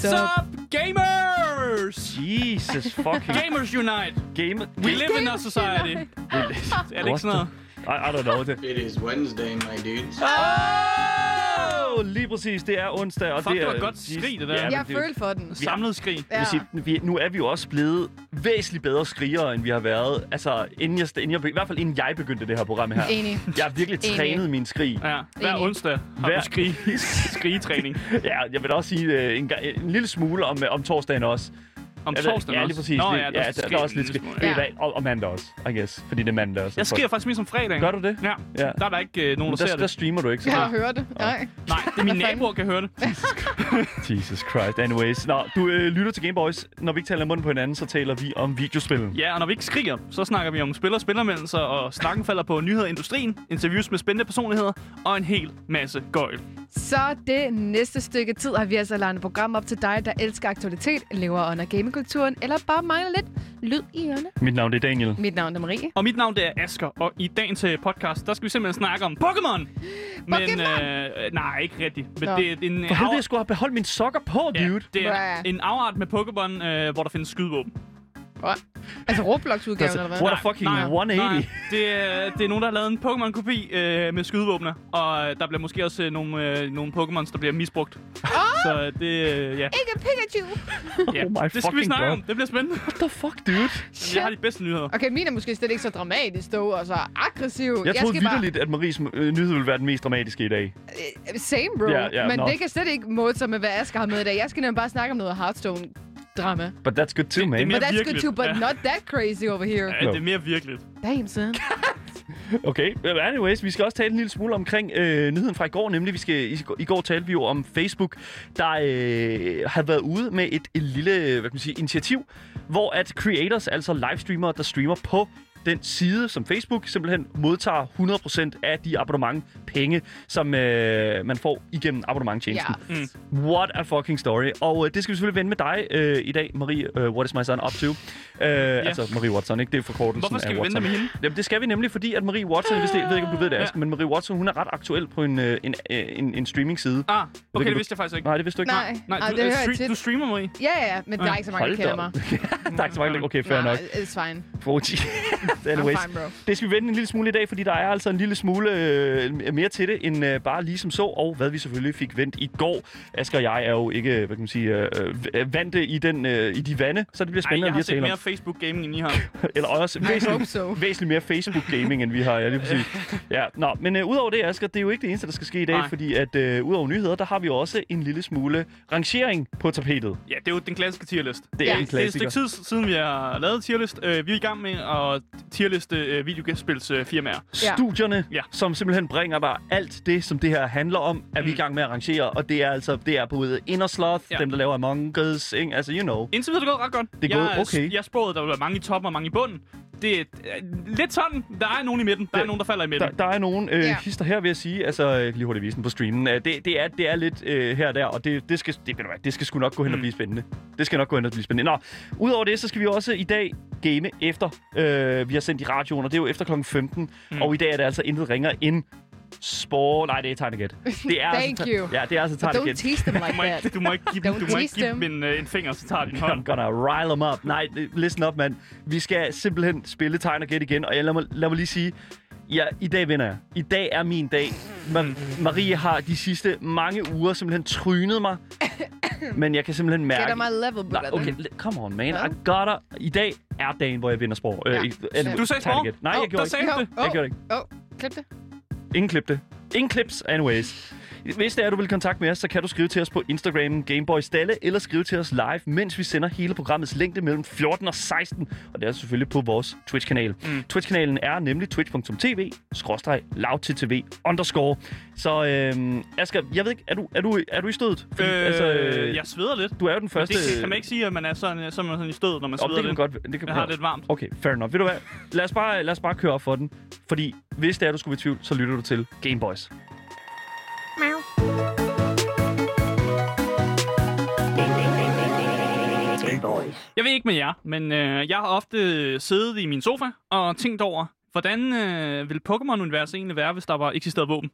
What's up, gamers? Jesus fucking Gamers Unite. game. We live in a society. Er det ikke sådan noget? I, I don't know det. It is Wednesday, my dudes. Oh, lige præcis. Det er onsdag, og Fuck, det det er... var et godt skrig, det der. men Jeg det- følte for den. Samlet skrig. Ja. sige, vi, nu er vi jo også blevet væsentligt bedre skrigere, end vi har været. Altså, inden jeg, inden jeg, i hvert fald inden jeg begyndte det her program her. Enig. Jeg har virkelig Enig. trænet min skrig. Ja, hver Enig. onsdag har Hver- du skrig, skrigetræning. Ja, jeg vil også sige øh, en, ga- en lille smule om, om torsdagen også. Om Jeg ved- torsdagen Ja, også. lige præcis. Nå, Det- ja, ja, der, der er også lidt skrig. Ja. Ja. Og, og mandag også, I guess. Fordi det er mandag også. Jeg skriger faktisk mest om fredagen. Gør du det? Ja. Ja. Der er der ikke øh, nogen, der, der, ser der det. streamer du ikke, så Jeg har hørt det. Nej. Nej, det er mine naboer kan høre det. Jesus Christ. Anyways. Nå, du øh, lytter til Gameboys. Når vi ikke taler munden på hinanden, så taler vi om videospil. Ja, og når vi ikke skriger, så snakker vi om spil og spillermeldelser, og snakken falder på nyheder i industrien, interviews med spændende personligheder og en hel masse gøjl. Så det næste stykke tid har vi altså lavet et program op til dig, der elsker aktualitet, lever under gamingkulturen, eller bare mangler lidt lyd i ørerne. Mit navn er Daniel. Mit navn er Marie. Og mit navn det er Asker, og i dagens øh, podcast, der skal vi simpelthen snakke om Pokémon. Men, øh, nej, ikke rigtigt. Men Nå. det, er en For helvede, jeg skulle have beholdt mine sokker på, ja, dude. det er Bruh. en afart med Pokémon, øh, hvor der findes skydevåben. Hvad? Altså Roblox-udgaven, Altså, eller hvad? what a fucking 180. Det, er, det er nogen, der har lavet en Pokémon-kopi øh, med skydevåbner, og øh, der bliver måske også øh, nogle, øh, nogle Pokémons, der bliver misbrugt. Så det, øh, ja. Ikke Pikachu! ja. Oh my det skal vi fucking snakke God. om. Det bliver spændende. What the fuck, dude? Men jeg har de bedste nyheder. Okay, min er måske slet ikke så dramatisk dog, og så aggressiv. Jeg troede skal bare... vidderligt, at Maries øh, nyhed ville være den mest dramatiske i dag. Øh, Same, bro. Ja, ja, Men nå. det kan slet ikke måle sig med, hvad Asger har med i dag. Jeg skal nemlig bare snakke om noget Hearthstone-drama. But that's good too, Det- man. det mere- But that's good virkeligt. too, but Ja. not that crazy over here. Ja, Nå. det er mere virkeligt. Damn, son. Okay, anyways, vi skal også tale en lille smule omkring øh, nyheden fra i går, nemlig vi skal, i, i går talte vi jo om Facebook, der øh, har været ude med et, et lille hvad kan man sige, initiativ, hvor at creators, altså livestreamere, der streamer på den side, som Facebook simpelthen modtager 100% af de abonnementpenge, som øh, man får igennem abonnementtjenesten. Yes. Mm. What a fucking story. Og øh, det skal vi selvfølgelig vende med dig øh, i dag, Marie. Øh, what is my son up to? Øh, yeah. Altså Marie Watson, ikke? Det er forkortelsen Hvorfor skal af vi Watson. vente med hende? Jamen, det skal vi nemlig, fordi at Marie Watson, hvis det, jeg ved ikke, om du ved det, Aske, ja. men Marie Watson, hun er ret aktuel på en, øh, en, en, en, en streaming-side. Ah, okay, det, det vidste jeg faktisk ikke. Nej, det vidste du ikke. Nej, Nej, Nej du, det øh, stre- du streamer, Marie? Ja, ja, men ja. der er ikke så mange, der kender mig. der er ikke så mange, okay, fair nok. it's fine. 4G. Anyways, fine, bro. det skal vi vende en lille smule i dag, fordi der er altså en lille smule øh, mere til det, end øh, bare lige som så, og hvad vi selvfølgelig fik vendt i går. Asger og jeg er jo ikke, hvad kan man sige, øh, øh, vante i, den, øh, i de vande, så det bliver Ej, spændende jeg har lige at set tale mere om. Facebook Gaming, end I har. Eller også væsentligt, so. væsentligt mere Facebook-gaming, end vi har. Ja, lige præcis. Ja, nå, men øh, udover det, Asger, det er jo ikke det eneste, der skal ske i dag, Nej. fordi at øh, udover nyheder, der har vi jo også en lille smule rangering på tapetet. Ja, det er jo den klassiske tierlist. Det er Ja. en Det er et stykke klassiker. tid siden, vi har lavet tierlist. Øh, vi er i gang med at tierliste øh, videospilsfirmaer. Ja. Studierne, Ja. som simpelthen bringer dig alt det, som det her handler om, er vi i gang med at rangere, og det er altså, det er både Inner Sloth, Ja. dem der laver Among Us, ikke? altså you know. Indtil videre er det gået ret godt. Det er gået jeg, okay. Jeg spåede, der ville være mange i toppen og mange i bunden. Det er øh, lidt sådan. Der er nogen i midten. Der er Der- nogen, der falder i midten. Der, der er nogle øh, Ja. hister her, vil jeg sige. Altså, kan lige hurtigt vise den på streamen. Øh, Det, det, er, det er lidt øh, her og der, og det, det, skal, det, hvad, det skal sgu nok gå hen og Mm. blive spændende. Det skal nok gå hen og blive spændende. Nå, udover det, så skal vi også i dag game efter. Øh, vi har sendt i radioen, og det er jo efter kl. 15. Mm. Og i dag er det altså intet ringer end sport. Nej, det er Target. Det er Thank altså, you. Ja, det er altså Don't Target. tease them Du like må, that. ikke, du må ikke give, Don't du må ikke give dem en, øh, en finger, så tager de en I'm hånd. gonna rile them up. Nej, listen up, mand. Vi skal simpelthen spille Target igen, og jeg, lad, mig, lad mig lige sige, Ja, i dag vinder jeg. I dag er min dag. Ma- Marie har de sidste mange uger simpelthen trynet mig. Men jeg kan simpelthen mærke... Get on my level, brother. okay, come on, man. Ja. I got it. I dag er dagen, hvor jeg vinder spor. Ja. i- eller- Du sagde sport? Nej, Åh, jeg gjorde ikke. sagde det. Jeg gjorde det ikke. Åh, oh, klip det. Ingen klip det. Ingen clips, anyways. Hvis det er, du vil kontakte med os, så kan du skrive til os på Instagram Gameboy Stalle, eller skrive til os live, mens vi sender hele programmets længde mellem 14 og 16. Og det er selvfølgelig på vores Twitch-kanal. Mm. Twitch-kanalen er nemlig twitch.tv, lavttv, underscore. Så øhm, Asger, jeg ved ikke, er du, er du, er du i stødet? Fordi, Øh, jeg sveder lidt. Du er jo den Men første... det kan man ikke sige, at man er sådan, så man sådan i stødet, når man sveder det kan lidt. godt... Det kan Jeg har det lidt varmt. Okay, fair enough. Ved du hvad? Lad os bare, lad os bare køre op for den. Fordi hvis det er, du skulle være i tvivl, så lytter du til Gameboys. Jeg ved ikke med jer, men øh, jeg har ofte siddet i min sofa og tænkt over Hvordan øh, ville Pokémon-universet egentlig være, hvis der var eksisteret våben?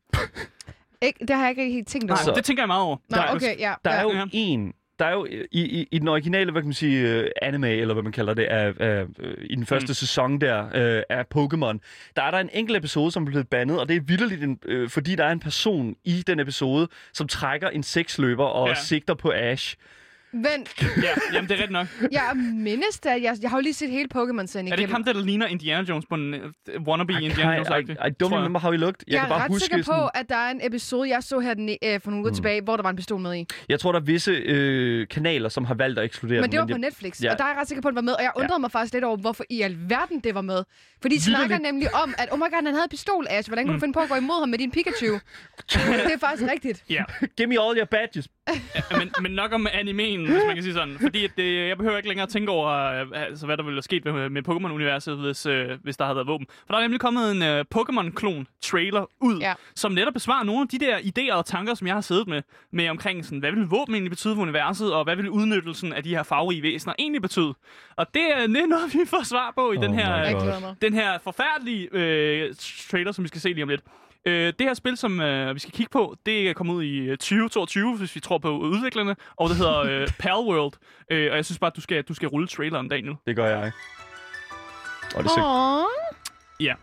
Ikke, det har jeg ikke helt tænkt over. Så- Det tænker jeg meget over. Nå, der er- okay, ja. Der er jo Ja. en... Der er jo i, i, i den originale, hvad kan man sige, øh, anime, eller hvad man kalder det, af, af, øh, i den første mm. sæson der øh, af Pokémon, der er der en enkelt episode, som er blevet bandet, og det er vildt, en, øh, fordi der er en person i den episode, som trækker en seksløber og ja. sigter på Ash. Vent, Ja, jamen det er rigtigt nok. jeg mindes det. Jeg, jeg har jo lige set hele Pokémon-serien Er det ikke ham, der ligner Indiana Jones på en uh, wannabe I, Indiana I, Jones? I, I don't remember how he looked. Jeg, Jeg, kan bare er ret huske sikker på, sådan, at der er en episode, jeg så her den, øh, for nogle uger tilbage, hvor der var en pistol med i. Jeg tror, der er visse øh, kanaler, som har valgt at ekskludere Men det var den. på jeg- Netflix, Ja. og der er jeg ret sikker på, at den var med. Og jeg undrede mig faktisk lidt over, hvorfor i alverden det var med. For de snakker nemlig om, at oh my god, han havde pistol, Ash. Hvordan kunne du finde på at gå imod ham med din Pikachu? det er faktisk rigtigt. Ja, Give me all your badges. Men, men nok om animeen, hvis man kan sige sådan. Fordi at det, jeg behøver ikke længere at tænke over, øh, altså, hvad der ville have sket med, med Pokémon-universet, hvis, øh, hvis der havde været våben. For der er nemlig kommet en øh, Pokémon-klon-trailer ud, Ja. som netop besvarer nogle af de der idéer og tanker, som jeg har siddet med, med omkring, sådan, hvad vil våben egentlig betyde for universet, og hvad vil udnyttelsen af de her farverige væsener egentlig betyde. Og det er er noget, vi får svar på i Oh den her, den her forfærdelige øh, trailer, som vi skal se lige om lidt. Øh, det her spil, som øh, vi skal kigge på, det er kommet ud i øh, 2022, hvis vi tror på udviklerne, og det hedder øh, Pal World. Øh, og jeg synes bare, at du skal, du skal rulle traileren, Daniel. Det gør jeg. Og det ser Åh, Ja.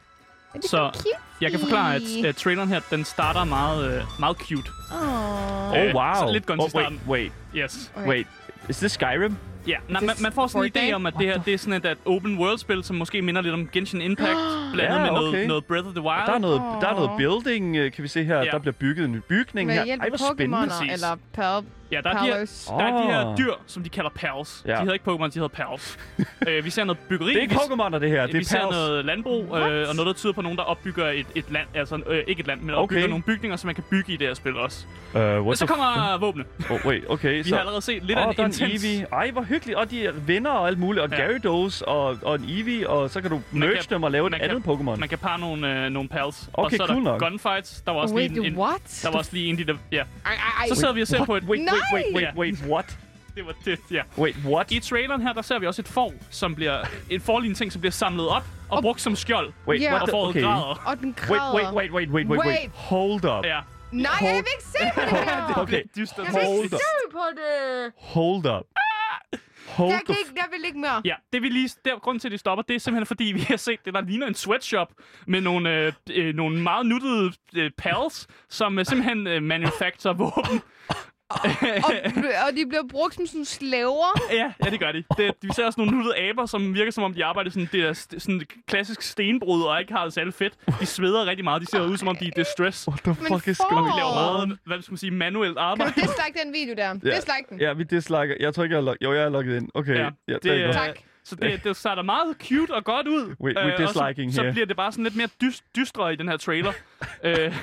er det Så cute? jeg kan forklare, at uh, traileren her, den starter meget, øh, meget cute. Åh. Oh, Øh, wow. så lidt i oh, wait, starten. wait, Yes. Okay. wait. Is this Skyrim? Ja, nej, Det man, man får sådan en idé om, at det her det er sådan et, et open world-spil, som måske minder lidt om Genshin Impact, blandet Ja, med noget, okay. noget Breath of the Wild. Der er noget, der er noget building, øh, kan vi se her. Ja. Der bliver bygget en ny bygning Med her. Ej, hvor spændende. Eller Pal Ja, der er, de her, der er de her Åh. dyr, som de kalder pals. Ja. De hedder ikke Pokémon, de hedder pals. øh, vi ser noget byggeri. Det er ikke vi, Pokémoner, det her. Det vi er ser Pals. noget landbrug, øh, What? og noget, der tyder på nogen, der opbygger et, et land. Altså, øh, ikke et land, men opbygger Okay. nogle bygninger, som man kan bygge i det her spil også. Uh, Men what så kommer våbne. f- oh, wait, okay. Vi så... har allerede set lidt Åh, af der en en intens... Ej, hvor hyggeligt. Og de er venner og alt muligt. Og Ja. Gyarados og, og en Eevee. Og så kan du Man merge kan- dem og lave et kan- andet Pokémon. Man kan parre nogle, øh, nogle pals. og Okay, så er cool der nok. gunfights. Der var også Wait, lige en, en, what? der var også lige en, de der... Ja. Ej, ej. Så sidder vi og ser på et... Wait, wait, wait, wait, Nej! wait, what? Det var det, ja. Wait, what? I traileren her, der ser vi også et får, som bliver... En forlignende ting, som bliver samlet op og brugt som skjold. Wait, Ja. what Og the... foråret Okay. græder. Og den Wait, græder. wait, wait, wait, wait, wait, wait. Wait. Hold up. Ja. Nej, jeg vil ikke se på det her. Okay. Jeg vil Hold ikke up. se på det. hold up. Hold Jeg, the kan ikke, jeg vil ikke mere. Ja, det vi lige, der, grund til, at de stopper, det er simpelthen fordi, vi har set det, der ligner en sweatshop med nogle, øh, øh, nogle meget nuttede øh, pals, som øh, simpelthen øh, manufacturer våben. Og, og de bliver brugt som sådan slaver. ja, ja, det gør de. Det, vi ser også nogle nuttede aber, som virker som om, de arbejder sådan, det er sådan et klassisk stenbrud og ikke har det særlig fedt. De sveder rigtig meget. De ser ud, som om de er distress. What the fuck is going De laver Åh. meget, hvad skal man sige, manuelt Kan arbejde. du dislike den video der? Ja. Dislike den. Ja, vi disliker. Jeg tror ikke, jeg er logget. Jo, jeg er logget ind. Okay. Ja, ja det det er. Tak. Så det, det starter meget cute og godt ud. We- we're Øh, disliking så, så here. bliver det bare sådan lidt mere dyst, dystre i den her trailer. øh,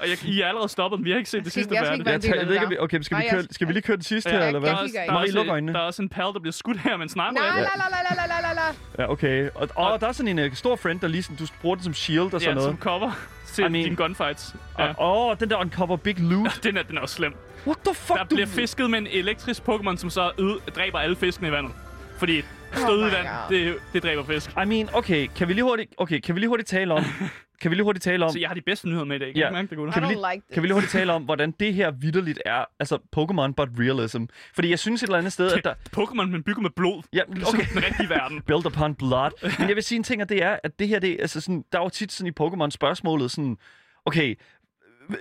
og jeg, I er allerede stoppet den. Vi har ikke set det sidste være Jeg, jeg ved ikke, okay, skal, vi Nej, køre, skal vi lige køre den sidste Ja, her, eller hvad? Der, er, er Marie, luk øjnene. der er også en pal, der bliver skudt her med en sniper. Nej, la, la, la, la, la. Ja, okay. Og, og der er sådan en uh, stor friend, der lige sådan, du bruger den som shield og sådan Ja, noget. som cover til I mean- dine gunfights. Ja. Og åh, den der uncover big loot. Den er, den er også slem. What the fuck? Der du- bliver fisket med en elektrisk Pokémon, som så øde, dræber alle fiskene i vandet. Fordi stød Oh i vand, det, det dræber fisk. I mean, okay, kan vi lige hurtigt, okay, kan vi lige hurtigt tale om, kan vi lige hurtigt tale om, Så jeg har de bedste nyheder med i dag. Kan Ja. du mærke det, gutter? Kan vi lige- like this. kan vi lige hurtigt tale om, hvordan det her vidderligt er, altså Pokémon but realism. Fordi jeg synes et eller andet sted, at der, Pokémon, men bygget med blod. ja, Ligesom okay, den rigtige verden. build upon blood. Men jeg vil sige en ting, og det er, at det her, det, er, altså sådan, der er jo tit sådan i Pokémon spørgsmålet sådan, okay,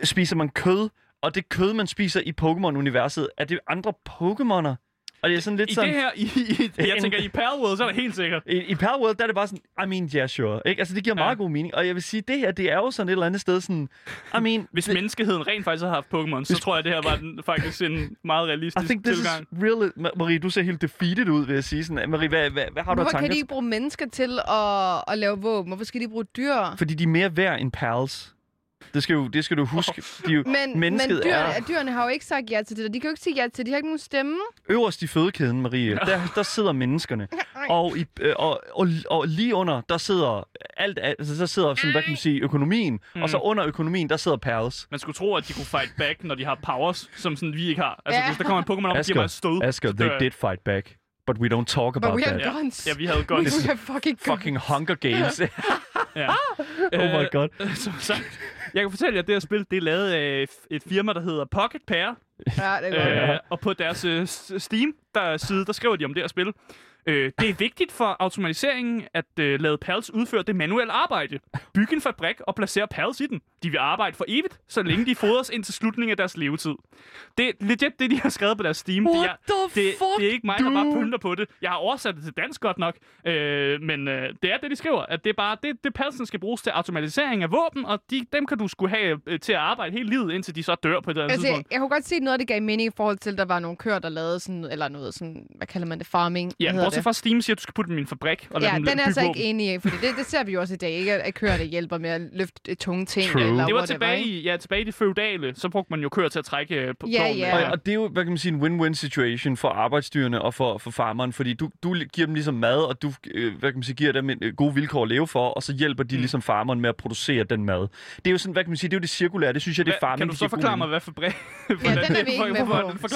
spiser man kød, og det kød, man spiser i Pokémon-universet, er det andre Pokémoner? Og det er sådan lidt I sådan... det her, i, i, jeg tænker, i Palworld, så er det helt sikkert. I, I Palworld, der er det bare sådan, I mean, yeah, sure. Ikke? Altså, det giver Ja. meget god mening. Og jeg vil sige, det her, det er jo sådan et eller andet sted sådan, I mean... Hvis det, menneskeheden rent faktisk havde haft Pokémon, så tror jeg, det her var den, faktisk en meget I realistisk think this tilgang. is really... Ma- Marie, du ser helt defeated ud, vil jeg sige. Sådan, Marie, hvad, hvad, hvad har du Hvorfor tanker? kan de ikke bruge mennesker til at, at lave våben? Hvorfor skal de bruge dyr? Fordi de er mere værd end pals. Det skal, jo, det skal du huske. De er jo, Men, men mennesket dyrene, er dyrene har jo ikke sagt ja til det der. De kan jo ikke sige ja til det. De har ikke nogen stemme. øverst i fødekæden, Marie. Der, der sidder menneskerne. Og, i, øh, og, og, og lige under, der sidder alt, altså der sidder sådan, hvad kan man sige, økonomien. Mm. Og så under økonomien, der sidder pals. Man skulle tro, at de kunne fight back, når de har powers, som sådan vi ikke har. Altså, Ja. hvis der kommer en Pokémon op og giver mig et stød. Asger, så they did fight back. But we don't talk But about we that. have guns. Ja, vi havde We guns. have fucking guns. Fucking Hunger Games. Ja. Oh my god. Øh, Som sagt, jeg kan fortælle jer, at det her spil, det er lavet af et firma, der hedder Pocket Pair. Ja, det er godt. Øh, og på deres øh, Steam der side, der skriver de om det her spil. Øh, det er vigtigt for automatiseringen at øh, lade PALs udføre det manuelle arbejde. Bygge en fabrik og placere PALs i den. De vil arbejde for evigt, så længe de fodres indtil slutningen af deres levetid. Det er legit det, de har skrevet på deres Steam. What det, er, the det, fuck, det er ikke mig, der bare pynter på det. Jeg har oversat det til dansk godt nok, øh, men øh, det er det, de skriver. At det er bare det, det PALsen skal bruges til automatisering af våben, og de, dem kan du skulle have øh, til at arbejde hele livet, indtil de så dør på et eller andet Altså, tidspunkt. jeg, jeg kunne godt se noget, det gav mening i forhold til, at der var nogle køer, der lavede sådan, eller noget sådan, hvad kalder man det, farming? Ja, bortset fra Steam siger, at du skal putte dem i en fabrik og Ja, dem den er jeg så ikke enig i, fordi det, det ser vi jo også i dag, ikke? At køerne hjælper med at løfte tunge ting. True. Eller Det var tilbage i, ja, tilbage i det feudale, så brugte man jo køer til at trække øh, på Ja, ja. Og, og det er jo, hvad kan man sige, en win-win situation for arbejdsdyrene og for, for farmeren, fordi du, du giver dem ligesom mad, og du øh, hvad kan man sige, giver dem en, øh, gode vilkår at leve for, og så hjælper de Mm. ligesom farmeren med at producere den mad. Det er jo sådan, hvad kan man sige, det er jo det cirkulære, det synes jeg, det er farming. kan du så forklare mig, hvad fabrik... den er vi ikke med på.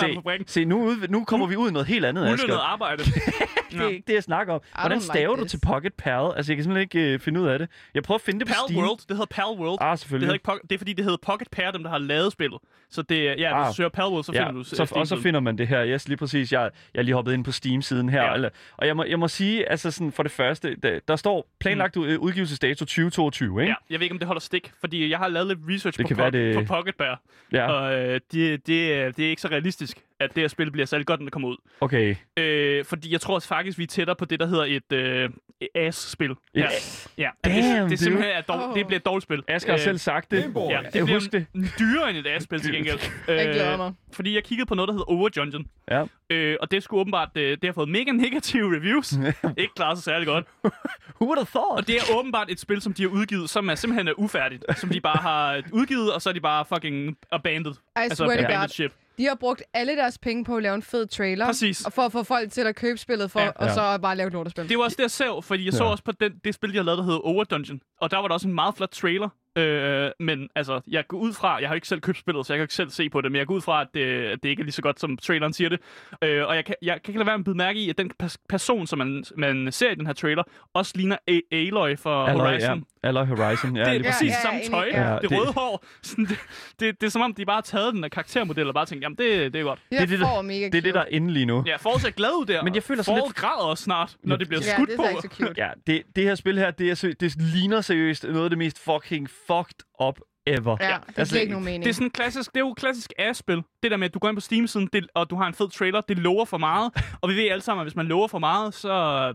Se, nu, ud, nu kommer vi ud i noget helt andet, Ulønnet Asger. arbejde. Det er ikke det, jeg snakker om. Hvordan staver like du til Pocket Pal? Altså, jeg kan simpelthen ikke øh, finde ud af det. Jeg prøver at finde det på Pal Steam. World. Det hedder Pal World. Ah, Det, selvfølgelig. hedder ikke Pocket, det er fordi, det hedder Pocket Pair, dem der har lavet spillet. Så det ja, hvis Ah. du søger Pal World, så finder ja, du så, og så finder man det her. Yes, lige præcis. Jeg, jeg er lige hoppet ind på Steam-siden her. Ja. Og jeg må, jeg må sige, altså sådan, for det første, der, der står planlagt mm. udgivelsesdato 2022, ikke? Ja, jeg ved ikke, om det holder stik, fordi jeg har lavet lidt research Det på, kan po- være, det- på Pocket Bear, ja. og øh, det, det, er- det er ikke så realistisk, at det her spil bliver særlig godt, når det kommer ud. Okay. Øh, fordi jeg tror faktisk, vi er tættere på det, der hedder et øh, ass-spil. Ja, ja. Damn, det, det, er simpelthen et dårlig, det bliver et dårligt spil. Asger har Øh, selv sagt det. Ja, jeg det bliver husk det. dyrere end et ass-spil til gengæld. Jeg glæder Øh, mig. Fordi jeg kiggede på noget, der hedder Over Dungeon. Ja. Øh, og det skulle åbenbart, øh, det har fået mega negative reviews. ikke klaret sig særlig godt. Who would have thought? Og det er åbenbart et spil, som de har udgivet, som er simpelthen er ufærdigt. Som de bare har udgivet, og så er de bare fucking abandoned. I altså swear to abandoned God. ship. De har brugt alle deres penge på at lave en fed trailer. Præcis. Og for at få folk til at købe spillet for, Ja. og så bare lave et lortespil. Det var også det, jeg så, fordi jeg så Ja. også på den, det spil, de har lavet, der hedder Over Dungeon. Og der var der også en meget flot trailer. Øh, men altså, jeg går ud fra, jeg har ikke selv købt spillet, så jeg kan ikke selv se på det, men jeg går ud fra, at det, at det ikke er lige så godt, som traileren siger det. Øh, og jeg kan, jeg kan ikke lade være med at bide mærke i, at den pers- person, som man, man ser i den her trailer, også ligner A- Aloy fra Alloy, Horizon. ja. Alloy Horizon, ja, det er lige præcis præcis. Ja, samme tøj, Ja, ja, det, det- røde hår. Sådan, det, det, det, er som om, de bare har taget den af karaktermodel og bare tænkt, jamen det, det er godt. det, det er det, der- Det er det, der er inde lige nu. Ja, Foråret ser glad ud der. Men jeg føler sådan lidt- græder også snart, når det bliver Ja, skudt det på. er ikke så cute. Ja, det, det her spil her, det, er, det ligner seriøst noget af det mest fucking fucked up ever. Ja, det Altså, giver ikke nogen mening. Det er sådan klassisk, det er jo klassisk ass-spil. Det der med, at du går ind på Steam-siden, det, og du har en fed trailer, det lover for meget. og vi ved alle sammen, at hvis man lover for meget, så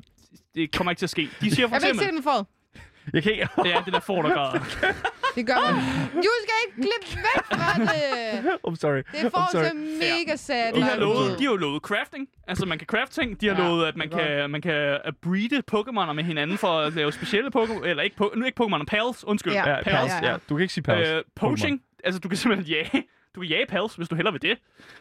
det kommer ikke til at ske. De siger for jeg vil ikke se eksempel... det med. Jeg kan ikke... Det er det der får, der. Det gør man. Du skal ikke klippe væk fra det. I'm sorry. Det får sorry. så mega sad. De har, lovet, de har jo lovet crafting. Altså, man kan craft ting. De har Ja, lovet, at man er kan, man kan uh, breede Pokémoner med hinanden for at lave specielle Pokémon. Eller ikke, po- nu ikke Pokémon, Pals. Undskyld. Ja. Pals. pals, ja, ja. Du kan ikke sige pals. Øh, poaching. Altså, du kan simpelthen jage. Du kan jage pals, hvis du hellere vil det.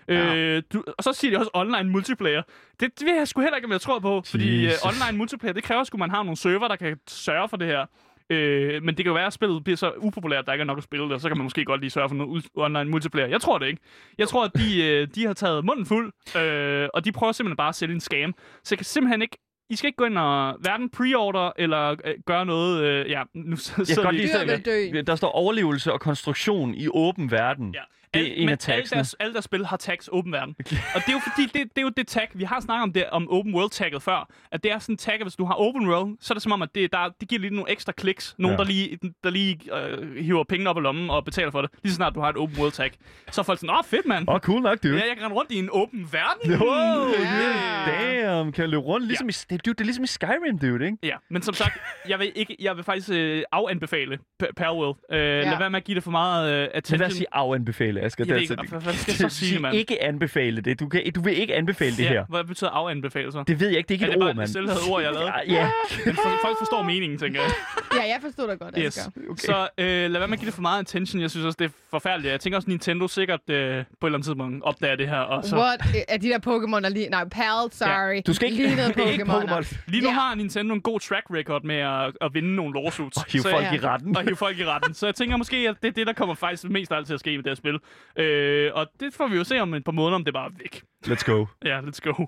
Ja. Øh, du, og så siger de også online multiplayer. Det, det ved jeg sgu heller ikke, om jeg tror på. Fordi uh, Jesus. online multiplayer, det kræver sgu, at man har nogle server, der kan sørge for det her. Øh, men det kan jo være, at spillet bliver så upopulært, at der ikke er nok at spille det, og så kan man måske godt lige sørge for noget online multiplayer. Jeg tror det ikke. Jeg tror, at de, øh, de har taget munden fuld, øh, og de prøver simpelthen bare at sælge en scam. Så jeg kan simpelthen ikke I skal ikke gå ind og hverken pre-order eller øh, gøre noget... Øh, ja, nu s- Jeg kan lide, Dyr vil dø. der står overlevelse og konstruktion i åben verden. Ja. Det er Al- en men af tagsene. Alle deres, alle deres spil har tags åben verden. og det er jo fordi, det, det er jo det tag, vi har snakket om det om open world tagget før, at det er sådan en tag, at hvis du har open world, så er det som om, at det, der, det giver lige nogle ekstra kliks. Nogen, Ja. der lige, der lige øh, hiver penge op af lommen og betaler for det. Lige så snart du har et open world tag. Så er folk sådan, åh fedt mand. Åh, oh, cool nok, dude. Ja, jeg kan rende rundt i en åben verden. Wow, Ja. Damn, kan løbe rundt ligesom i, det, dude, det er ligesom i Skyrim, dude, ikke? Ja, men som sagt, jeg vil, ikke, jeg vil faktisk øh, afanbefale P- Parallel. Øh, ja. Lad være med at give det for meget øh, attention. lad os sige afanbefale, Asger. Jeg ved Det ikke, altså- hvad- hvad skal jeg så sige, mand? Ikke anbefale det. Du, kan, du vil ikke anbefale det ja, her. Hvad betyder afanbefale så? Det ved jeg ikke, det er ikke er et det bare ord, mand. et selvlavet ord, jeg har lavet? Ja, ja. Men for, folk forstår meningen, tænker jeg. Ja, jeg forstod dig godt, Yes. Asger. Okay. Så øh, lad være med at give det for meget attention. Jeg synes også, det er forfærdeligt. Jeg tænker også, Nintendo sikkert øh, på et eller andet tidspunkt opdager det her. Og så... What? Er de der Pokémon, der lige... Nej, Pal, sorry. Du skal ikke... Lignede det er ikke. Pokémon. Lige nu Ja. har Nintendo en god track record med at, at vinde nogle lawsuits. Og hive Så folk jeg- i retten. og hive folk i retten. Så jeg tænker måske, at det er det, der kommer faktisk mest af alt til at ske med det her spil. Øh, og det får vi jo se om et par måneder, om det bare er væk. Let's go. Ja, let's go.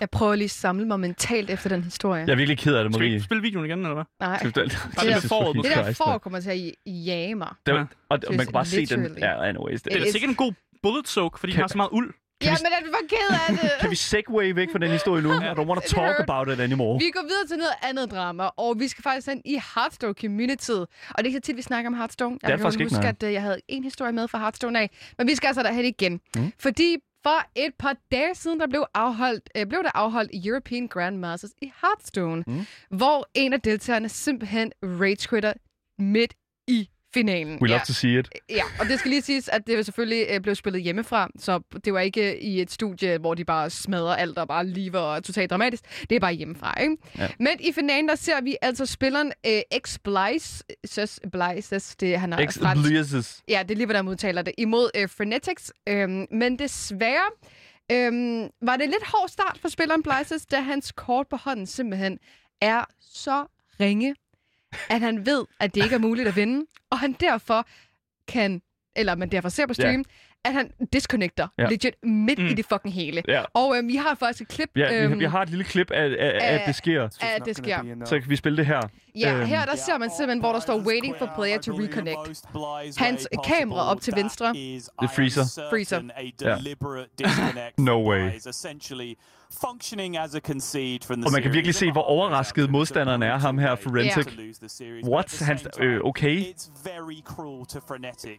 Jeg prøver lige at samle mig mentalt efter den historie. Jeg er virkelig ked af det, Skal vi Marie. spille videoen igen, eller hvad? Nej. Skal vi- det med foråret, Det måske. der får kommer til at jage mig. Det var, Ja. og, og man kan bare se den. Literally. Ja, anyways. Det, Det er sikkert en god bullet soak, fordi den Kan- har så meget uld. Ja, men jeg var ked af det. kan vi segway væk fra den historie nu? I don't want to Det talk about it anymore. Vi går videre til noget andet drama, og vi skal faktisk ind i Hearthstone Community. Og det er ikke så tit, vi snakker om Hearthstone. Jeg er kan faktisk ikke, huske, nej. at øh, jeg havde en historie med fra Hearthstone af. Men vi skal altså derhen igen. Mm. Fordi for et par dage siden, der blev, afholdt, øh, blev der afholdt European Grandmasters i Hearthstone, Mm. hvor en af deltagerne simpelthen rage midt i finalen. We love ja. to see it. Ja, og det skal lige siges, at det selvfølgelig øh, blev spillet hjemmefra, så det var ikke i et studie, hvor de bare smadrer alt og bare lever er totalt dramatisk. Det er bare hjemmefra, ikke? Ja. Men i finalen, der ser vi altså spilleren øh, X Blaise, Søs Blaise, det han er Ex fransk. Blizzes. Ja, det er lige, hvordan man udtaler det. Imod øh, Frenetics. Øhm, men desværre øhm, var det lidt hård start for spilleren Blaises, da hans kort på hånden simpelthen er så ringe, at han ved, at det ikke er muligt at vinde, og han derfor kan, eller man derfor ser på stream, at han disconnecter Ja. ja. legit midt mm. i det fucking hele. Ja. Og øhm, vi har faktisk et klip Ja, vi, øhm, vi har et lille klip af, af, af at det sker. at det sker. Så kan vi spille det her. Ja, Øhm, her der ser man simpelthen, hvor der står waiting for player to reconnect. Hans kamera op til venstre. Det er freezer. Freezer. Ja. No way. Og man kan virkelig se, hvor overrasket modstanderen er, ham her, Forensic. What? Han, øh, okay. It's very cruel to Frenetic.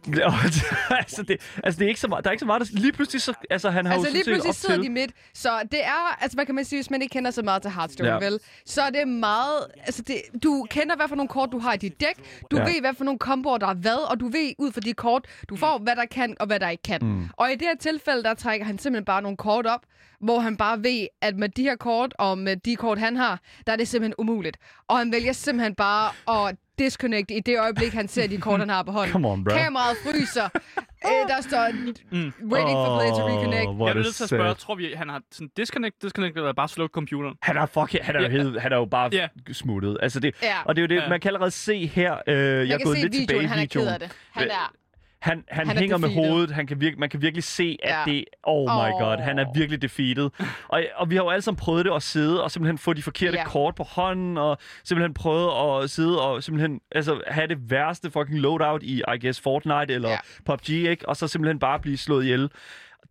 altså, det, altså, det er ikke så meget, der er ikke så meget, der, lige pludselig, så, altså, han har Altså jo lige pludselig sidder til, de midt. Så det er, altså hvad kan man sige, hvis man ikke kender så meget til Hearthstone, Ja. vel? Så er det meget, altså det, du kender, hvad for nogle kort du har i dit dæk. Du ja. ved, hvad for nogle komboer der er hvad, og du ved ud fra de kort, du får, hvad der kan og hvad der ikke kan. Mm. Og i det her tilfælde, der trækker han simpelthen bare nogle kort op, hvor han bare ved, at med de her kort og med de kort, han har, der er det simpelthen umuligt. Og han vælger simpelthen bare at disconnect i det øjeblik, han ser de kort, han har på hånden. Come on, bro. Kameraet fryser. øh, der står waiting for player to reconnect. Jeg er er det nødt til at spørge, tror vi, han har sådan disconnect, disconnect, eller bare slukket computeren? Han er, fuck, han er, Ja. helt, han er jo bare Ja. smuttet. Altså det, Ja. Og det er jo det, Ja. man kan allerede se her. Øh, jeg er Jeg kan gået se lidt videoen, tilbage i han er ked videoen. af det. Han er... Han, han, Han er hænger med defeated. hovedet. Han kan virke, man kan virkelig se, at Ja. det... Oh my Åh. god, han er virkelig defeated. Og, og vi har jo alle sammen prøvet det at sidde og simpelthen få de forkerte Ja. kort på hånden, og simpelthen prøvet at sidde og simpelthen altså, have det værste fucking loadout i, I guess, Fortnite eller Ja. PUBG, ikke? Og så simpelthen bare blive slået ihjel.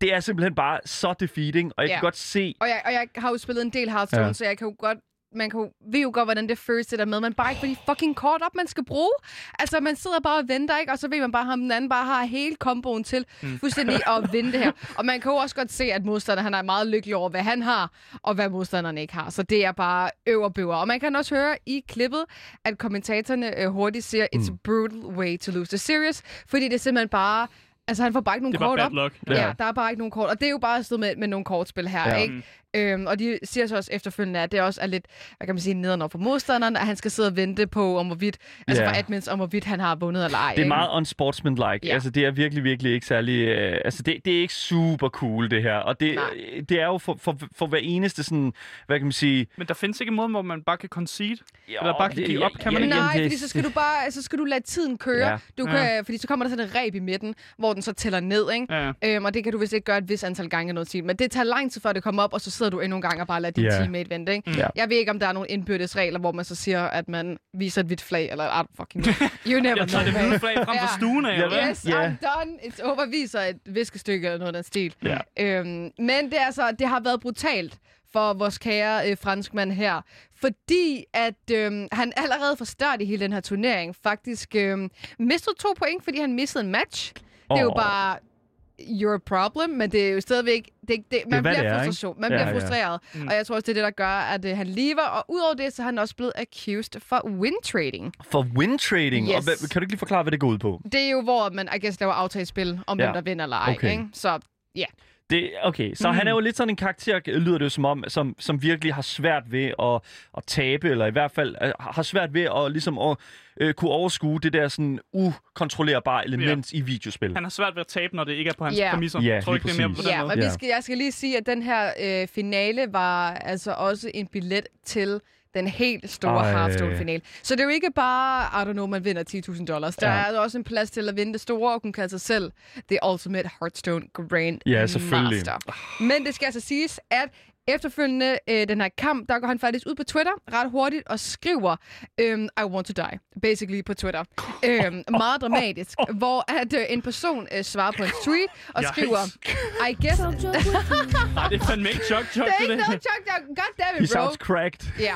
Det er simpelthen bare så defeating, og jeg Ja. kan godt se... Og jeg, og jeg har jo spillet en del Hearthstone, ja. så jeg kan jo godt man kan jo, ved jo godt, hvordan det føles det der med, man bare ikke får de fucking kort op, man skal bruge. Altså, man sidder bare og venter, ikke? Og så ved man bare, at den anden bare har hele komboen til mm. fuldstændig at vinde det her. Og man kan jo også godt se, at modstanderen han er meget lykkelig over, hvad han har, og hvad modstanderen ikke har. Så det er bare øverbøver. Og man kan også høre i klippet, at kommentatorerne øh, hurtigt siger, it's a brutal way to lose the series, fordi det er simpelthen bare... Altså, han får bare ikke nogen Det er bare kort bad op. luck. Ja. Ja. der er bare ikke nogen kort. Og det er jo bare stået med, med nogle kortspil her, Ja. ja. ikke? Øhm, og de siger så også efterfølgende, at det også er lidt, hvad kan man sige, nederen for modstanderen, at han skal sidde og vente på, om hvorvidt, altså Ja. for admins, om hvorvidt han har vundet eller ej. Det er ikke? meget unsportsmanlike. Ja. Altså, det er virkelig, virkelig ikke særlig... Øh, altså, det, det er ikke super cool, det her. Og det, Nej. det er jo for, for, for hver eneste sådan... Hvad kan man sige... Men der findes ikke en måde, hvor man bare kan concede. Jo, Eller bare kan give op, kan man Ja, ikke? Nej, fordi så skal du bare, så skal du lade tiden køre. Ja. Ja. Du Ja. kan, fordi så kommer der sådan et reb i midten, hvor den så tæller ned, ikke? Ja. Øhm, og det kan du vist ikke gøre et vis antal gange noget tid. Men det tager lang tid før det kommer op, og så sidder du endnu en gang og bare lader din Ja. teammate vente. Ikke? Ja. Jeg ved ikke, om der er nogle indbyrdes regler, hvor man så siger, at man viser et hvidt flag, eller I don't fucking know. You never Jeg tager det know. hvide flag frem fra Ja. stuen af, eller? Yes, Ja. I'm done. It's over. Viser et viskestykke eller noget af den stil. Ja. Øhm, men det, er altså, det har været brutalt for vores kære øh, franskmand her. Fordi at øhm, han allerede fra start i hele den her turnering faktisk øhm, mistede to point, fordi han missede en match. Det er jo bare your problem, men det er jo stadigvæk... Det, det, man hvad bliver det er, ikke? frustration. Man Ja, bliver ja. frustreret. Mm. Og jeg tror også, det er det, der gør, at øh, han lever. Og udover det, så er han også blevet accused for win trading. For win trading. Yes. Og hvad, kan du ikke lige forklare, hvad det går ud på? Det er jo, hvor man, I guess, laver aftalespil om, Ja. hvem der vinder eller ej. Okay. Ikke? Så Det, okay, så mm. han er jo lidt sådan en karakter, lyder det jo som om, som, som virkelig har svært ved at, at tabe, eller i hvert fald øh, har svært ved at, ligesom at øh, kunne overskue det der sådan ukontrollerbare element ja. i videospil. Han har svært ved at tabe, når det ikke er på hans Ja. præmisser. Ja, tror ikke, det er mere på den Ja, måde? men Ja. vi skal, jeg skal lige sige, at den her øh, finale var altså også en billet til den helt store Ej. Hearthstone-finale. Så det er jo ikke bare, I don't know, man vinder 10.000 dollars. Der Ja. er også en plads til at vinde det store, og kunne kalde sig selv The Ultimate Hearthstone Grand Ja, selvfølgelig. Master. Men det skal altså siges, at Efterfølgende øh, den her kamp, der går han faktisk ud på Twitter ret hurtigt og skriver, øhm, I want to die, basically på Twitter. Øhm, meget dramatisk, hvor at øh, en person øh, svarer på en tweet og skriver, I guess... Nej, det er fandme ikke chok, chok, det er det ikke der. noget chok, chok. God damn He it, bro. sounds cracked. Ja.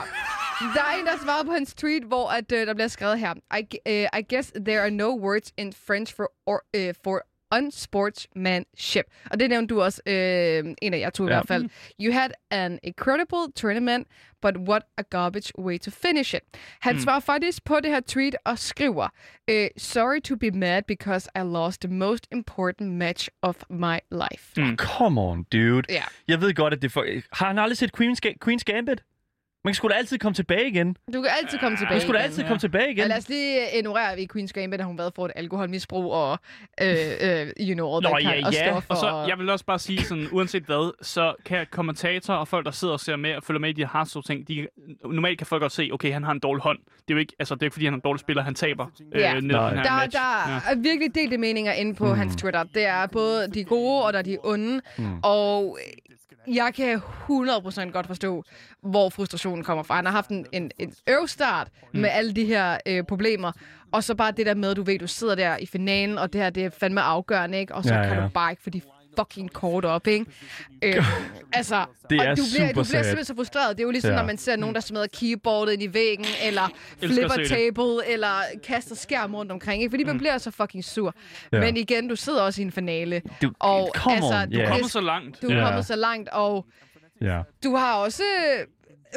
Der er en, der svarer på hans tweet, hvor at, øh, der bliver skrevet her. I, øh, I guess there are no words in French for, or, øh, for unsportsmanship. Og det nævnte du også, øh, en af jer to i Ja. hvert fald. You had an incredible tournament, but what a garbage way to finish it. Han svarer faktisk på det her tweet og skriver, øh, Sorry to be mad because I lost the most important match of my life. Come on, dude. Ja. Jeg ved godt, at det for... Har han aldrig set Queen's, Ga- Queen's Gambit? Man skulle da altid komme tilbage igen. Du kan altid komme tilbage Man skulle da igen. altid komme tilbage igen. Og lad os lige ignorere, at vi i Queen's Gambit har hun været for et alkoholmisbrug og, øh, øh, you know, all Nå, that kind, ja, og ja. stoffer. Og så, jeg vil også bare sige sådan, uanset hvad, så kan kommentatorer og folk, der sidder og ser med og følger med i de her hardstyle ting, de, normalt kan folk godt se, okay, han har en dårlig hånd. Det er jo ikke, altså, det er ikke fordi, han er en dårlig spiller, han taber Ja. øh, den her der, match. der ja. er virkelig delte meninger inde på mm. hans Twitter. Det er både de gode og der er de onde. Mm. Og jeg kan 100% godt forstå, hvor frustrationen kommer fra. Han har haft en, en, en øvstart mm. med alle de her øh, problemer. Og så bare det der med, du ved, du sidder der i finalen, og det her, det er fandme afgørende, ikke? Og så ja, kan ja. du bare ikke få de fucking kort op, ikke? Øh, altså, Det og er du bliver, super du bliver sad. simpelthen så frustreret. Det er jo ligesom, Ja. når man ser nogen, der smider keyboardet ind i væggen, eller flipper table, eller kaster skærm rundt omkring, ikke? Fordi man bliver så fucking sur. Ja. Men igen, du sidder også i en finale. Du, Og come altså, on, du yeah. Kommer så langt. Du er Ja. kommet så langt, og Ja. du har også øh,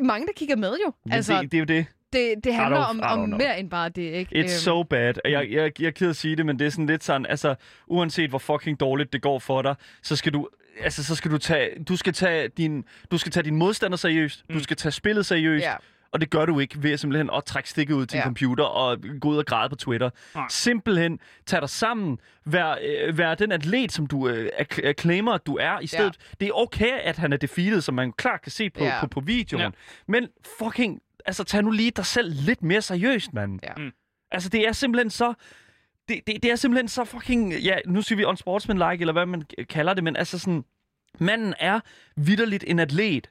mange, der kigger med jo. Altså, det, det er jo det. Det, det handler om, om mere end bare det, ikke? It's Øhm, so bad. Jeg, jeg, jeg er ked at sige det, men det er sådan lidt sådan, altså, uanset hvor fucking dårligt det går for dig, så skal du, altså, så skal du tage, du skal tage din, du skal tage din modstander seriøst, du skal tage spillet seriøst, Ja. og det gør du ikke ved simpelthen at trække stikket ud til ja. Ja. en computer og gå ud og græde på Twitter. Nej. Simpelthen tag dig sammen, vær, øh, vær den atlet, som du øh, ak- claimer, at du er i stedet. Det er okay, at han er defeated, som man klart kan se på, Ja. på, på videoen, Ja. men fucking, altså tag nu lige dig selv lidt mere seriøst, mand. Ja. Mm. Altså, det er simpelthen så... Det, det, det er simpelthen så fucking... Ja, nu siger vi unsportsmanlike, eller hvad man kalder det, men altså sådan... Manden er vidderligt en atlet.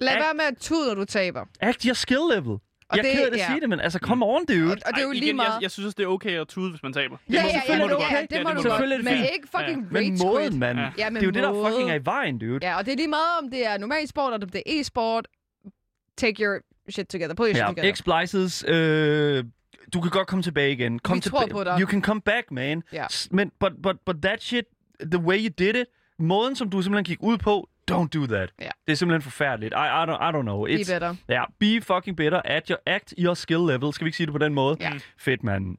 Lad Ak- være med at tude, når du taber. Act your skill level. Og jeg er det- ked af at ja. sige det, men altså, come on, dude. Og, og det er jo Ej, lige meget... jeg, jeg synes også, det er okay at tude, hvis man taber. ja, ja, må- ja, det må ja, ja, det må det du godt. Er Men fint. ikke fucking Men rage måden, quit. mand. Ja. Ja, men Det er jo det, der fucking er i vejen, dude. Ja, og det er lige meget, om det er normal sport, eller om det er e-sport. Take your shit together. Put your shit Ja, together. X-Splices, øh, du kan godt komme tilbage igen. Kom Vi tror på dig. You can come back, man. Ja. Men, but, but, but that shit, the way you did it, måden, som du simpelthen gik ud på, don't do that. Ja. Det er simpelthen forfærdeligt. I, I, don't, I don't know. Be better. Ja, be fucking better at your, act your skill level. Skal vi ikke sige det på den måde? Ja. Fedt, mand.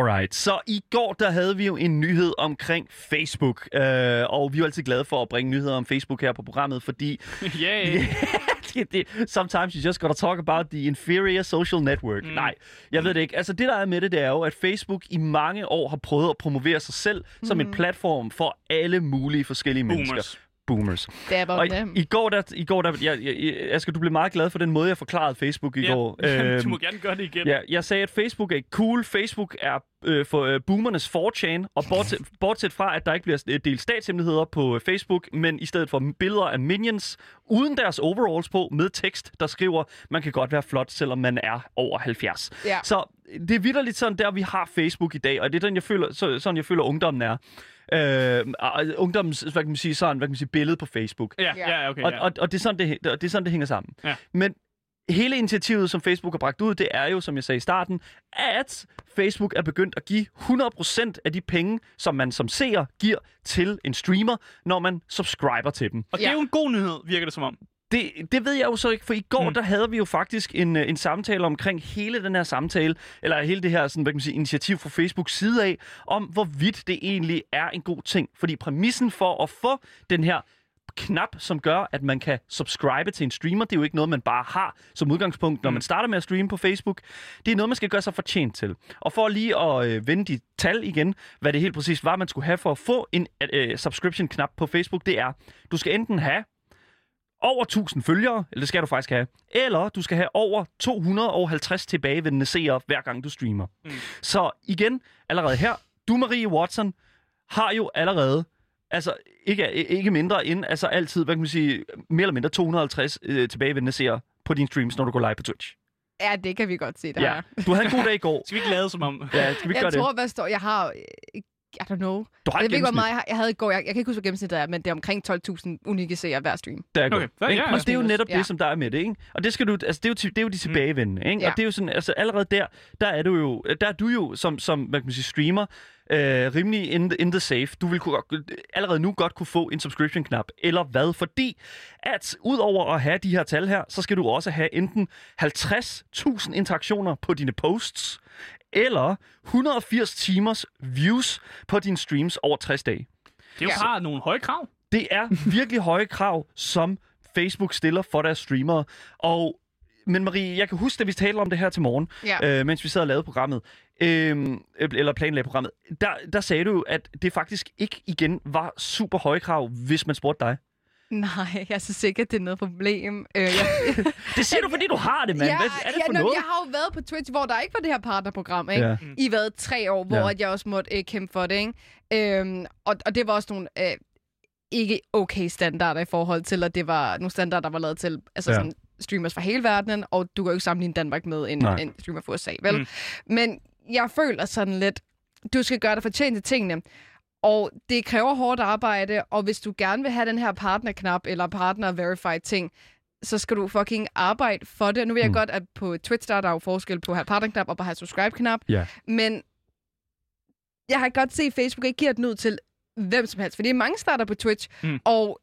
Alright, så i går der havde vi jo en nyhed omkring Facebook, øh, og vi er jo altid glade for at bringe nyheder om Facebook her på programmet, fordi Yeah. det, det, sometimes you just gotta talk about the inferior social network. Mm. Nej, jeg ved det ikke. Altså det der er med det, det er jo, at Facebook i mange år har prøvet at promovere sig selv mm. som en platform for alle mulige forskellige mennesker. Boomers. Det er Og bare i, går, der, i går der, jeg, jeg, jeg, Asger, du blev meget glad for den måde, jeg forklarede Facebook i Ja. går. Jamen, du må Øhm, gerne gøre det igen. Ja, jeg sagde, at Facebook er ikke cool. Facebook er øh, for øh, boomernes 4chan, og bortset, bortset fra, at der ikke bliver øh, delt statshemmeligheder på øh, Facebook, men i stedet for billeder af minions uden deres overalls på, med tekst, der skriver, man kan godt være flot, selvom man er over 70. Ja. Så det er vidderligt sådan, der vi har Facebook i dag, og det er den, jeg føler, så, sådan, jeg føler, ungdommen er. Øh, ungdommens, hvad kan man sige, sådan, hvad kan man sige, billede på Facebook. Ja, ja, okay. Og, Ja. og, og det, er sådan, det, det er sådan, det hænger sammen. Ja. Men hele initiativet, som Facebook har bragt ud, det er jo, som jeg sagde i starten, at Facebook er begyndt at give 100% af de penge, som man som seer giver til en streamer, når man subscriber til dem. Og det er Ja. jo en god nyhed, virker det som om. Det, det ved jeg jo så ikke, for i går, mm. Mm. der havde vi jo faktisk en, øh, en samtale omkring hele den her samtale, eller hele det her sådan, hvad kan man sige, initiativ fra Facebooks side af, om hvorvidt det egentlig er en god ting. Fordi præmissen for at få den her knap, som gør, at man kan subscribe til en streamer. Det er jo ikke noget, man bare har som udgangspunkt, når man starter med at streame på Facebook. Det er noget, man skal gøre sig fortjent til. Og for lige at øh, vende de tal igen, hvad det helt præcis var, man skulle have for at få en øh, subscription-knap på Facebook, det er, du skal enten have over 1000 følgere, eller det skal du faktisk have, eller du skal have over 250 tilbagevendende seere, hver gang du streamer. Mm. Så igen, allerede her, du, Marie Watson, har jo allerede, altså ikke, ikke mindre end, altså altid, hvad kan man sige, mere eller mindre 250 øh, tilbagevendende seere på dine streams, når du går live på Twitch. Ja, det kan vi godt se, der Ja. er. Du havde en god dag i går. Skal vi ikke lade som om... Ja, skal vi ikke Jeg gøre tror, det? hvad står... Jeg har... I don't know. Du har Jeg ved ikke, hvor meget jeg, havde i går. Jeg, jeg kan ikke huske, hvad gennemsnittet er, men det er omkring 12.000 unikke seere hver stream. Der er Okay, godt. ja, og det er jo netop Ja. det, som der er med det, ikke? Og det skal du, altså det er jo, det er jo de tilbagevendende, ikke? Mm. Ja. Og det er jo sådan, altså allerede der, der er du jo, der er du jo som, som hvad kan man sige, streamer, øh, rimelig in the, in the safe. Du vil kunne, allerede nu godt kunne få en subscription-knap, eller hvad? Fordi at udover at have de her tal her, så skal du også have enten 50.000 interaktioner på dine posts, eller 180 timers views på dine streams over 60 dage. Det er jo bare nogle høje krav. Det er virkelig høje krav, som Facebook stiller for deres streamere. Og, men Marie, jeg kan huske, da vi talte om det her til morgen, Ja. øh, mens vi sad og lavede programmet, øh, eller planlagde programmet, der, der sagde du at det faktisk ikke igen var super høje krav, hvis man spurgte dig. Nej, jeg synes ikke, at det er noget problem. Øh, jeg, Det siger du, fordi du har det, mand. ja, Hvad er det ja, for noget? Jeg har jo været på Twitch, hvor der ikke var det her partnerprogram, ikke? Ja. I hvad, tre år, hvor Ja. at jeg også måtte øh, kæmpe for det, ikke? Øhm, og, og det var også nogle øh, ikke okay standarder i forhold til, at det var nogle standarder, der var lavet til altså Ja. sådan, streamers fra hele verdenen, og du kan jo ikke sammenligne Danmark med en, Nej. en streamer fra USA, vel? Mm. Men jeg føler sådan lidt, du skal gøre dig fortjent til tingene. Og det kræver hårdt arbejde, og hvis du gerne vil have den her partnerknap eller partner-verified ting, så skal du fucking arbejde for det. Nu ved jeg Mm. godt, at på Twitch der er der jo forskel på at have partnerknap og på at have subscribe-knap. Ja. Men jeg har godt set, at Facebook ikke giver den ud til hvem som helst. Fordi mange starter på Twitch Mm. og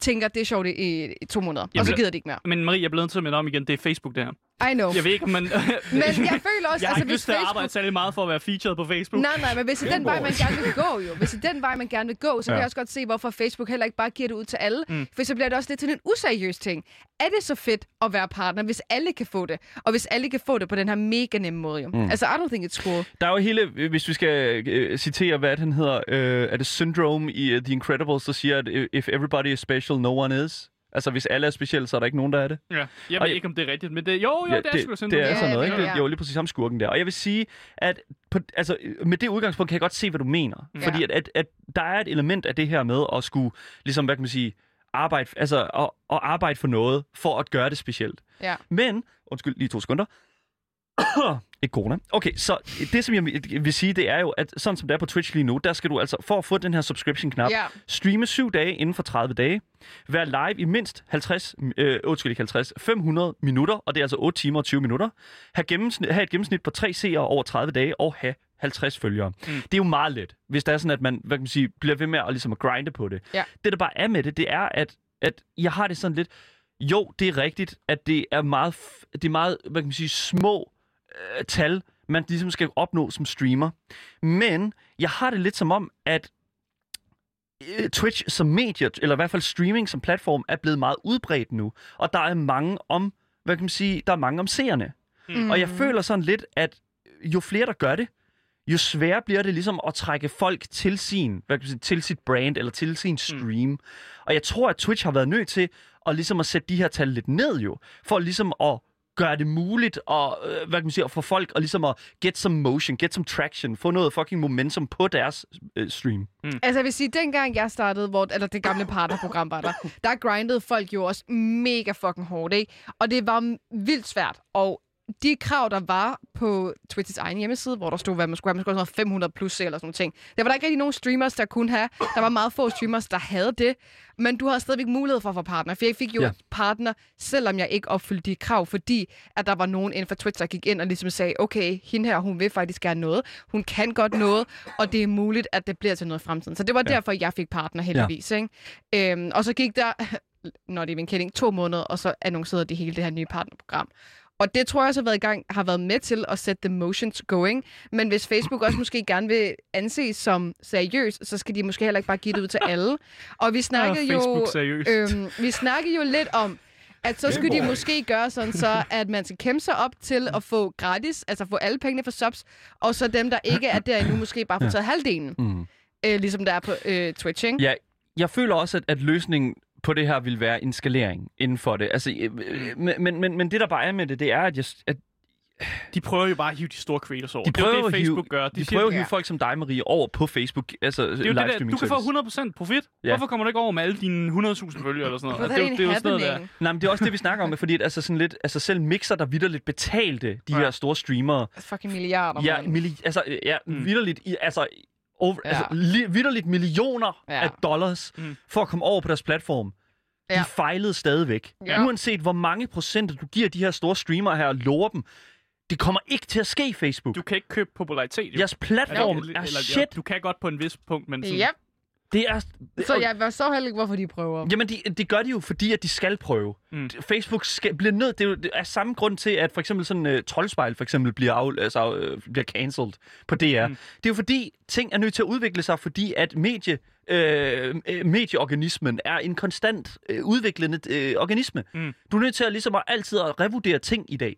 tænker, det er sjovt i, i to måneder. Jamen, og så det- gider de ikke mere. Men Marie, jeg bliver nødt til at minde om igen, det er Facebook, det her. I know. Jeg ved ikke, man... Men jeg føler også, jeg har altså ikke hvis lyst til at Facebook... arbejde særlig meget for at være featured på Facebook. Nej, nej, men hvis det er den vej, man gerne vil gå, jo. Hvis det er den vej, man gerne vil gå, så kan Ja. jeg også godt se, hvorfor Facebook heller ikke bare giver det ud til alle. Mm. For så bliver det også lidt til en useriøs ting. Er det så fedt at være partner, hvis alle kan få det? Og hvis alle kan få det på den her mega nemme måde, jo. Mm. Altså, I don't think it's cool. Der er jo hele, hvis vi skal øh, citere, hvad han hedder, øh, er det Syndrome i uh, The Incredibles, der siger, at if everybody is special, no one is. Altså, hvis alle er specielle, så er der ikke nogen, der er det. Ja. Jeg Og- ved ikke, om det er rigtigt, men det, jo, jo, det er sgu da det, det er Ja, sådan noget, ja, ikke? ja. Det, jo, lige præcis ham skurken der. Og jeg vil sige, at på, altså, med det udgangspunkt kan jeg godt se, hvad du mener. Ja. Fordi at, at, at der er et element af det her med at skulle, ligesom, hvad kan man sige, arbejde, altså, at, at arbejde for noget, for at gøre det specielt. Ja. Men, undskyld, lige to sekunder. Ikke corona. Okay, så det, som jeg vil- sige, det er jo, at sådan som det er på Twitch lige nu, der skal du altså, for at få den her subscription-knap, Ja. streame syv dage inden for 30 dage, være live i mindst 50, øh, undskyld, ikke 50, 500 minutter, og det er altså 8 timer og 20 minutter, have, gennemsnit, have et gennemsnit på 3 seere over 30 dage, og have 50 følgere. Mm. Det er jo meget let, hvis det er sådan, at man, hvad kan man sige, bliver ved med at, ligesom at grinde på det. Ja. Det, der bare er med det, det er, at, at jeg har det sådan lidt, jo, det er rigtigt, at det er meget, det er meget hvad kan man sige, små øh, tal, man ligesom skal opnå som streamer. Men jeg har det lidt som om, at øh, Twitch som medie, eller i hvert fald streaming som platform, er blevet meget udbredt nu. Og der er mange om, hvad kan man sige, der er mange om seerne. Mm. Og jeg føler sådan lidt, at jo flere, der gør det, jo sværere bliver det ligesom at trække folk til sin, hvad kan man sige, til sit brand eller til sin stream. Mm. Og jeg tror, at Twitch har været nødt til at ligesom at sætte de her tal lidt ned jo, for ligesom at gøre det muligt at, øh, hvad kan man sige, at få folk at ligesom at get some motion, get some traction, få noget fucking momentum på deres øh, stream. Altså, jeg vil sige, dengang jeg startede, hvor, eller det gamle partnerprogram var der, der grindede folk jo også mega fucking hårdt, ikke? Og det var vildt svært. Og de krav, der var på Twitch's egen hjemmeside, hvor der stod, hvad man skulle have, man skulle have sådan noget 500 plus eller sådan noget ting. Der var der ikke rigtig nogen streamers, der kunne have. Der var meget få streamers, der havde det. Men du havde stadigvæk mulighed for at få partner. For jeg fik jo Ja. partner, selvom jeg ikke opfyldte de krav, fordi at der var nogen inden for Twitch, der gik ind og ligesom sagde, okay, hende her, hun vil faktisk gerne noget. Hun kan godt noget, og det er muligt, at det bliver til noget i fremtiden. Så det var Ja. derfor, jeg fik partner heldigvis. Ja. Ikke? Øhm, og så gik der, når det er min kending, to måneder, og så annoncerede de hele det her nye partnerprogram. Og det tror jeg også har været i gang, har været med til at sætte the motions going. Men hvis Facebook også måske gerne vil anses som seriøs, så skal de måske heller ikke bare give det ud til alle. Og vi snakkede Ah, jo... Facebook seriøst. Øhm, vi snakkede jo lidt om, at så skulle de måske gøre sådan så, at man skal kæmpe sig op til at få gratis, altså få alle pengene for subs, og så dem, der ikke er der endnu, måske bare få taget halvdelen, Mm. øh, ligesom der er på øh, Twitch, ikke? Ja, jeg føler også, at, at løsningen på det her vil være en skalering inden for det. Altså, øh, øh, men, men, men, det, der bare er med det, det er, at, jeg, at de prøver jo bare at hive de store creators over. De det er jo prøver det, at hive- Facebook gør. De, de siger, prøver at hive Ja. folk som dig, Marie, over på Facebook. Altså, det er jo det der, du kan få service. 100% profit. Ja. Hvorfor kommer du ikke over med alle dine 100.000 følgere eller sådan noget? Altså, er det jo- en jo sådan noget, der-? Nej, men det er også det, vi snakker om, fordi at, altså, sådan lidt, altså, selv mixer, der vidderligt betalte de Ja. her store streamere, Fucking milliarder, ja, milli- altså, øh, ja, mm. vidderligt, i, altså, over, Ja. ja. altså li- vidderligt millioner Ja. ja. af dollars Mm. for at komme over på deres platform. Ja. De fejlede stadigvæk. Ja. Ja. Uanset hvor mange procenter du giver de her store streamere her og lover dem, det kommer ikke til at ske Facebook. Du kan ikke købe popularitet. jo. Jeres platform Eller- er eller- shit. Du kan godt på en vis punkt, men sådan, Ja, Det er, så jeg var så heller ikke, hvorfor de prøver. Jamen, de, det gør de jo, fordi at de skal prøve. Mm. Facebook skal, bliver nødt... Det er jo det er samme grund til, at for eksempel sådan uh, Troldspejl for eksempel bliver, af, altså, uh, bliver cancelled på DR. Mm. Mm. Det er jo fordi, ting er nødt til at udvikle sig, fordi at medie, øh, øh, medieorganismen er en konstant øh, udviklende øh, organisme. Mm. Du er nødt til at, ligesom at altid at revurdere ting i dag.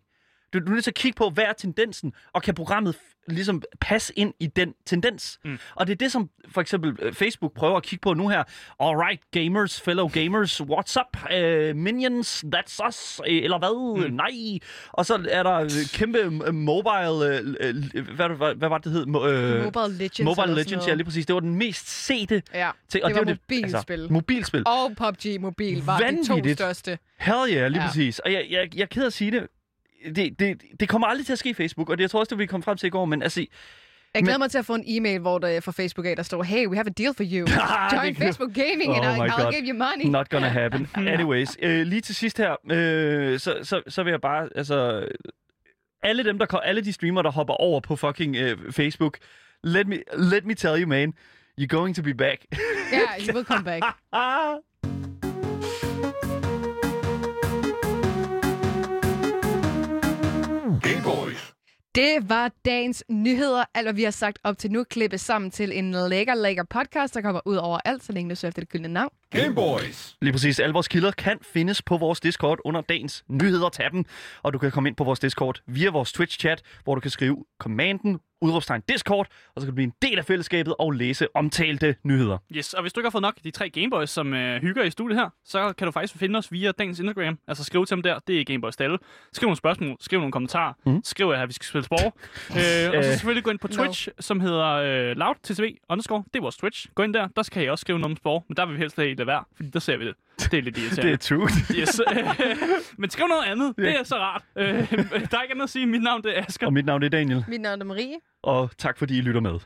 Du, du er nødt til at kigge på, hvad er tendensen, og kan programmet f- ligesom passe ind i den tendens. Mm. Og det er det, som for eksempel øh, Facebook prøver at kigge på nu her. Alright, gamers, fellow gamers, what's up? Uh, minions, that's us. Øh, Eller hvad? Mm. Nej. Og så er der kæmpe mobile... Øh, hvad, hvad, hvad var det, det hed? Mo- øh, Mobile Legends. Mobile Legends, ja, lige præcis. Det var den mest sete Ja, ting. det var jo mobilspil. Altså, mobilspil. og PUBG Mobil var de to Vanvittigt. største. Hell yeah, lige Ja. ja. præcis. Og jeg, jeg, jeg er ked af at sige det. Det, det. det kommer aldrig til at ske i Facebook, og det jeg tror også, det vi kom frem til i går, men altså... Jeg glæder Men- mig til at få en e-mail, hvor der fra Facebook af, der står, hey, we have a deal for you. Join Facebook Gaming, Oh and I'll, God. give you money. Not gonna happen. Anyways, øh, lige til sidst her, øh, så, så, så vil jeg bare, altså... Alle dem, der alle de streamere, der hopper over på fucking øh, Facebook, let me, let me tell you, man, you're going to be back. Yeah, you will come back. Det var dagens nyheder. Alt, hvad vi har sagt op til nu, klippet sammen til en lækker, lækker podcast, der kommer ud over alt, så længe du søger efter det gyldne navn. Gameboys. Lige præcis. Alle vores kilder kan findes på vores Discord under dagens nyheder. Tag dem, og du kan komme ind på vores Discord via vores Twitch-chat, hvor du kan skrive kommanden, udråbstegn Discord, og så kan du blive en del af fællesskabet og læse omtalte nyheder. Yes, og hvis du ikke har fået nok de tre Gameboys, som øh, hygger i studiet her, så kan du faktisk finde os via dagens Instagram. Altså skriv til dem der, det er Gameboys Dalle. Skriv nogle spørgsmål, skriv nogle kommentarer, mm. Skriv at vi skal spille sport. øh, og så Øh. selvfølgelig gå ind på No. Twitch, som hedder øh, loudtcv underscore. Det er vores Twitch. Gå ind der, der kan I også skrive noget om sport, men der vil vi helst lade være, fordi der ser vi det. Det er lidt irriterende. Det er true. Yes. men skriv noget andet. Det er så rart. Øh, der er ikke andet at sige. Mit navn det er Asger. og mit navn er Daniel, Mit navn er Marie. og tak fordi I lytter med.